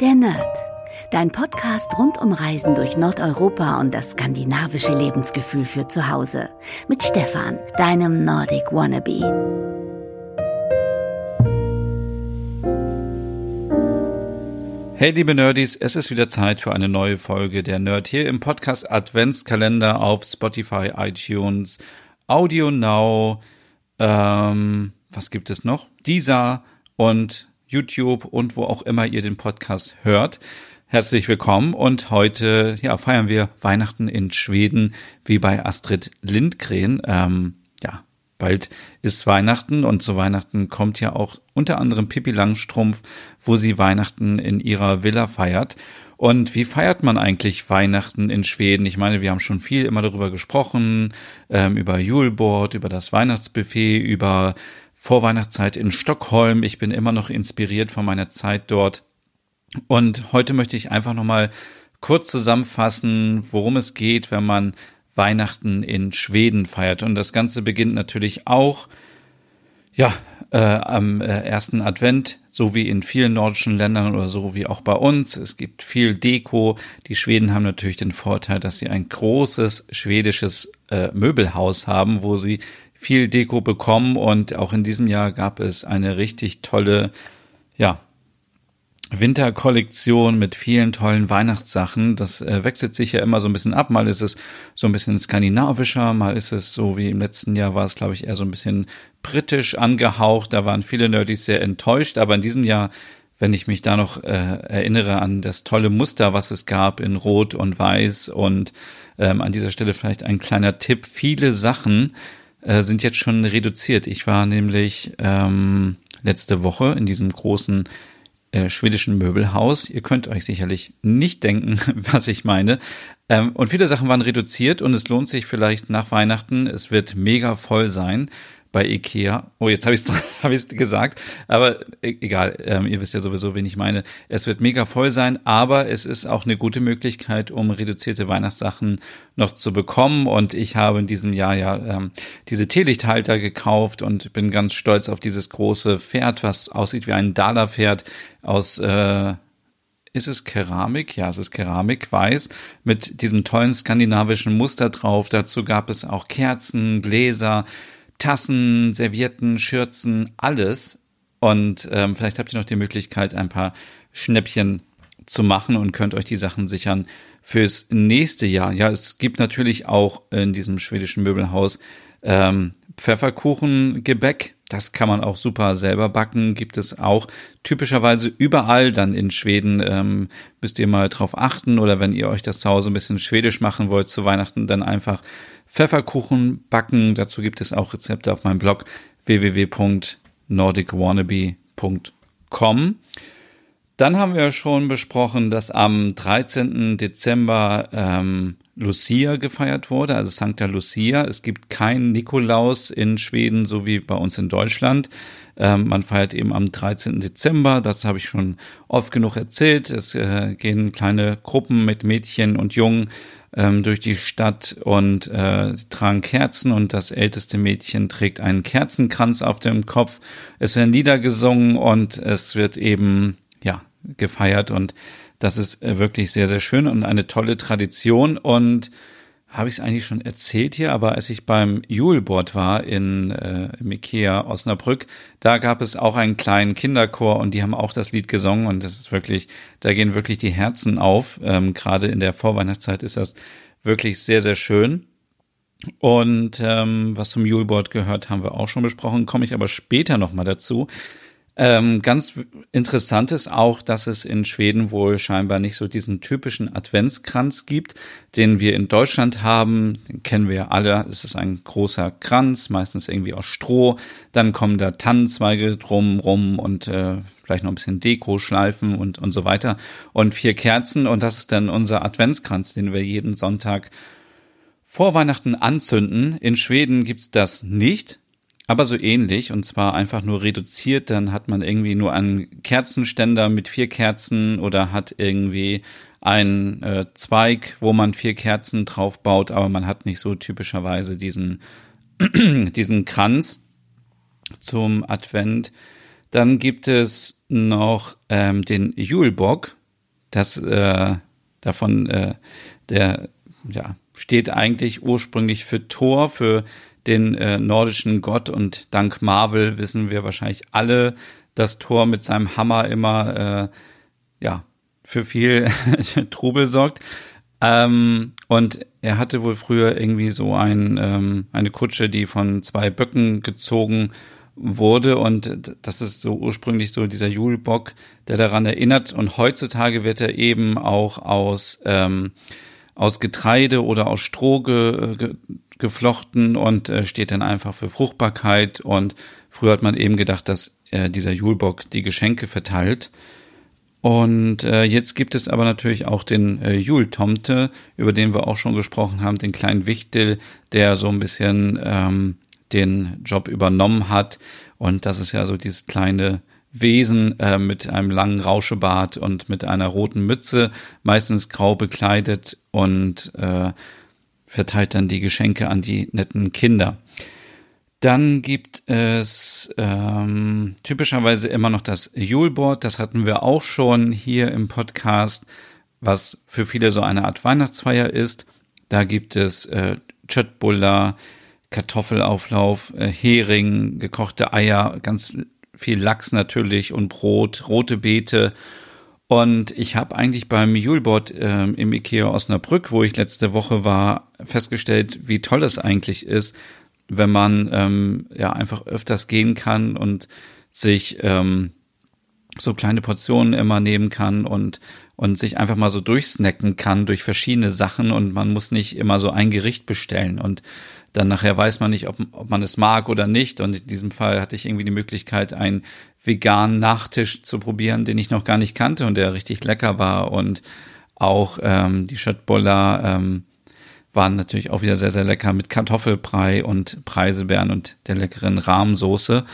Der Nerd. Dein Podcast rund um Reisen durch Nordeuropa und das skandinavische Lebensgefühl für zu Hause. Mit Stefan, deinem Nordic Wannabe. Hey liebe Nerdies, es ist wieder Zeit für eine neue Folge der Nerd hier im Podcast Adventskalender auf Spotify, iTunes, Audio Now, ähm, was gibt es noch? Deezer und YouTube und wo auch immer ihr den Podcast hört. Herzlich willkommen und heute ja, feiern wir Weihnachten in Schweden wie bei Astrid Lindgren. Ähm, ja, bald ist Weihnachten und zu Weihnachten kommt ja auch unter anderem Pippi Langstrumpf, wo sie Weihnachten in ihrer Villa feiert. Und wie feiert man eigentlich Weihnachten in Schweden? Ich meine, wir haben schon viel immer darüber gesprochen, ähm, über Julbord, über das Weihnachtsbuffet, über Vorweihnachtszeit in Stockholm. Ich bin immer noch inspiriert von meiner Zeit dort. Und heute möchte ich einfach nochmal kurz zusammenfassen, worum es geht, wenn man Weihnachten in Schweden feiert. Und das Ganze beginnt natürlich auch, ja, äh, am äh, ersten Advent, so wie in vielen nordischen Ländern oder so wie auch bei uns. Es gibt viel Deko. Die Schweden haben natürlich den Vorteil, dass sie ein großes schwedisches äh, Möbelhaus haben, wo sie viel Deko bekommen und auch in diesem Jahr gab es eine richtig tolle, ja, Winterkollektion mit vielen tollen Weihnachtssachen. Das äh, wechselt sich ja immer so ein bisschen ab. Mal ist es so ein bisschen skandinavischer, mal ist es so wie im letzten Jahr war es, glaube ich, eher so ein bisschen britisch angehaucht. Da waren viele Nerdys sehr enttäuscht, aber in diesem Jahr, wenn ich mich da noch äh, erinnere an das tolle Muster, was es gab in Rot und Weiß und ähm, an dieser Stelle vielleicht ein kleiner Tipp. Viele Sachen äh, sind jetzt schon reduziert. Ich war nämlich ähm, letzte Woche in diesem großen äh, schwedischen Möbelhaus. Ihr könnt euch sicherlich nicht denken, was ich meine. Ähm, und viele Sachen waren reduziert und es lohnt sich vielleicht nach Weihnachten. Es wird mega voll sein bei Ikea. Oh, jetzt habe ich es hab ich's gesagt, aber e-, egal, ähm, ihr wisst ja sowieso, wen ich meine. Es wird mega voll sein, aber es ist auch eine gute Möglichkeit, um reduzierte Weihnachtssachen noch zu bekommen. Und ich habe in diesem Jahr ja ähm, diese Teelichthalter gekauft und bin ganz stolz auf dieses große Pferd, was aussieht wie ein Dala-Pferd aus äh, ist es Keramik? Ja, es ist Keramik, weiß, mit diesem tollen skandinavischen Muster drauf. Dazu gab es auch Kerzen, Gläser, Tassen, Servietten, Schürzen, alles. Und ähm, vielleicht habt ihr noch die Möglichkeit, ein paar Schnäppchen zu machen und könnt euch die Sachen sichern fürs nächste Jahr. Ja, es gibt natürlich auch in diesem schwedischen Möbelhaus ähm, Pfefferkuchengebäck. Das kann man auch super selber backen. Gibt es auch typischerweise überall dann in Schweden. Ähm, müsst ihr mal drauf achten oder wenn ihr euch das zu Hause ein bisschen schwedisch machen wollt zu Weihnachten, dann einfach Pfefferkuchen backen. Dazu gibt es auch Rezepte auf meinem Blog www.nordicwannabe.com. Dann haben wir schon besprochen, dass am 13. Dezember ähm, Lucia gefeiert wurde, also Santa Lucia. Es gibt keinen Nikolaus in Schweden, so wie bei uns in Deutschland. Ähm, man feiert eben am 13. Dezember, das habe ich schon oft genug erzählt. Es äh, gehen kleine Gruppen mit Mädchen und Jungen ähm, durch die Stadt und äh, tragen Kerzen und das älteste Mädchen trägt einen Kerzenkranz auf dem Kopf. Es werden Lieder gesungen und es wird eben, ja, gefeiert und das ist äh, wirklich sehr, sehr schön und eine tolle Tradition und habe ich es eigentlich schon erzählt hier, aber als ich beim Julebord war in äh, im Ikea Osnabrück, da gab es auch einen kleinen Kinderchor und die haben auch das Lied gesungen und das ist wirklich, da gehen wirklich die Herzen auf. Ähm, Gerade in der Vorweihnachtszeit ist das wirklich sehr, sehr schön. Und ähm, was zum Julebord gehört, haben wir auch schon besprochen, komme ich aber später nochmal dazu. Ähm, ganz interessant ist auch, dass es in Schweden wohl scheinbar nicht so diesen typischen Adventskranz gibt, den wir in Deutschland haben. Den kennen wir ja alle. Es ist ein großer Kranz, meistens irgendwie aus Stroh. Dann kommen da Tannenzweige drum rum und äh, vielleicht noch ein bisschen Deko schleifen und, und so weiter. Und vier Kerzen. Und das ist dann unser Adventskranz, den wir jeden Sonntag vor Weihnachten anzünden. In Schweden gibt's das nicht aber so ähnlich und zwar einfach nur reduziert. Dann hat man irgendwie nur einen Kerzenständer mit vier Kerzen oder hat irgendwie einen äh, Zweig, wo man vier Kerzen drauf baut, aber man hat nicht so typischerweise diesen, diesen Kranz zum Advent. Dann gibt es noch ähm, den Julbock. das äh, davon, äh, der ja, steht eigentlich ursprünglich für Thor, für den äh, nordischen Gott und dank Marvel wissen wir wahrscheinlich alle, dass Thor mit seinem Hammer immer äh, ja für viel Trubel sorgt. Ähm, und er hatte wohl früher irgendwie so ein, ähm, eine Kutsche, die von zwei Böcken gezogen wurde und das ist so ursprünglich so dieser Julbock, der daran erinnert und heutzutage wird er eben auch aus ähm, aus Getreide oder aus Stroh ge, ge, geflochten und äh, steht dann einfach für Fruchtbarkeit und früher hat man eben gedacht, dass äh, dieser Julbock die Geschenke verteilt und äh, jetzt gibt es aber natürlich auch den äh, Jultomte, über den wir auch schon gesprochen haben, den kleinen Wichtel, der so ein bisschen ähm, den Job übernommen hat. Und das ist ja so dieses kleine Wesen äh, mit einem langen Rauschebart und mit einer roten Mütze, meistens grau bekleidet und äh, verteilt dann die Geschenke an die netten Kinder. Dann gibt es ähm, typischerweise immer noch das Juleboard. Das hatten wir auch schon hier im Podcast, was für viele so eine Art Weihnachtsfeier ist. Da gibt es äh, Chötbuller, Kartoffelauflauf, äh, Hering, gekochte Eier, ganz viel Lachs natürlich und Brot, rote Beete. Und ich habe eigentlich beim Juleboard äh, im Ikea Osnabrück, wo ich letzte Woche war, festgestellt, wie toll es eigentlich ist, wenn man ähm, ja einfach öfters gehen kann und sich ähm, so kleine Portionen immer nehmen kann und und sich einfach mal so durchsnacken kann durch verschiedene Sachen. Und man muss nicht immer so ein Gericht bestellen. Und dann nachher weiß man nicht, ob, ob man es mag oder nicht. Und in diesem Fall hatte ich irgendwie die Möglichkeit, einen veganen Nachtisch zu probieren, den ich noch gar nicht kannte und der richtig lecker war. Und auch ähm, die Schöttboller ähm, waren natürlich auch wieder sehr, sehr lecker mit Kartoffelbrei und Preiselbeeren und der leckeren Rahmsoße.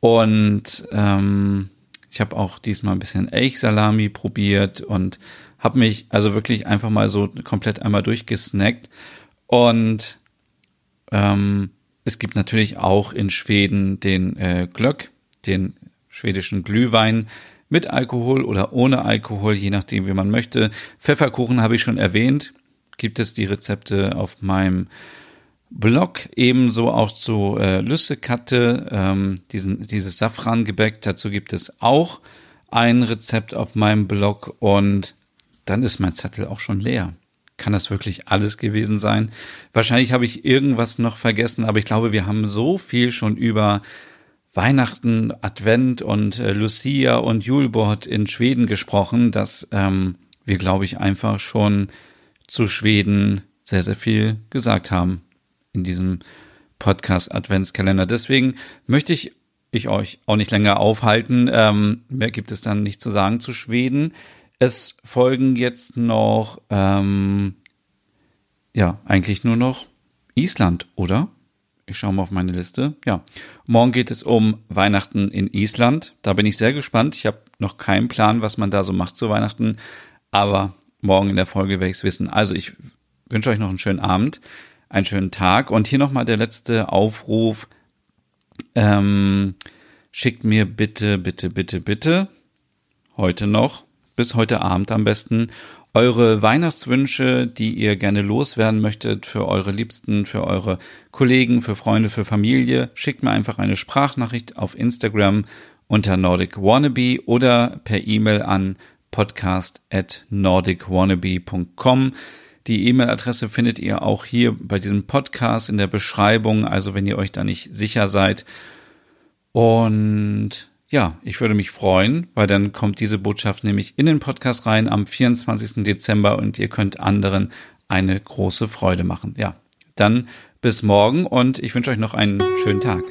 Und ähm, ich habe auch diesmal ein bisschen Elchsalami probiert und habe mich also wirklich einfach mal so komplett einmal durchgesnackt. Und ähm, es gibt natürlich auch in Schweden den äh, Glöck, den schwedischen Glühwein mit Alkohol oder ohne Alkohol, je nachdem, wie man möchte. Pfefferkuchen habe ich schon erwähnt. Gibt es die Rezepte auf meinem Blog, ebenso auch zu äh, Lüssekatte, ähm, diesen, dieses Safrangebäck. Dazu gibt es auch ein Rezept auf meinem Blog und dann ist mein Zettel auch schon leer. Kann das wirklich alles gewesen sein? Wahrscheinlich habe ich irgendwas noch vergessen, aber ich glaube, wir haben so viel schon über Weihnachten, Advent und äh, Lucia und Julbord in Schweden gesprochen, dass ähm, wir, glaube ich, einfach schon zu Schweden sehr, sehr viel gesagt haben in diesem Podcast Adventskalender. Deswegen möchte ich, ich euch auch nicht länger aufhalten. Ähm, mehr gibt es dann nicht zu sagen zu Schweden. Es folgen jetzt noch, ähm, ja, eigentlich nur noch Island, oder? Ich schaue mal auf meine Liste. Ja, morgen geht es um Weihnachten in Island. Da bin ich sehr gespannt. Ich habe noch keinen Plan, was man da so macht zu Weihnachten, aber morgen in der Folge werde ich es wissen. Also ich wünsche euch noch einen schönen Abend, einen schönen Tag und hier nochmal der letzte Aufruf. Ähm, schickt mir bitte, bitte, bitte, bitte heute noch bis heute Abend am besten eure Weihnachtswünsche, die ihr gerne loswerden möchtet für eure Liebsten, für eure Kollegen, für Freunde, für Familie. Schickt mir einfach eine Sprachnachricht auf Instagram unter Nordic Wannabe oder per E-Mail an podcast at nordicwannabe.com. Die E-Mail-Adresse findet ihr auch hier bei diesem Podcast in der Beschreibung, also wenn ihr euch da nicht sicher seid. Und ja, ich würde mich freuen, weil dann kommt diese Botschaft nämlich in den Podcast rein am 24. Dezember und ihr könnt anderen eine große Freude machen. Ja, dann bis morgen und ich wünsche euch noch einen schönen Tag.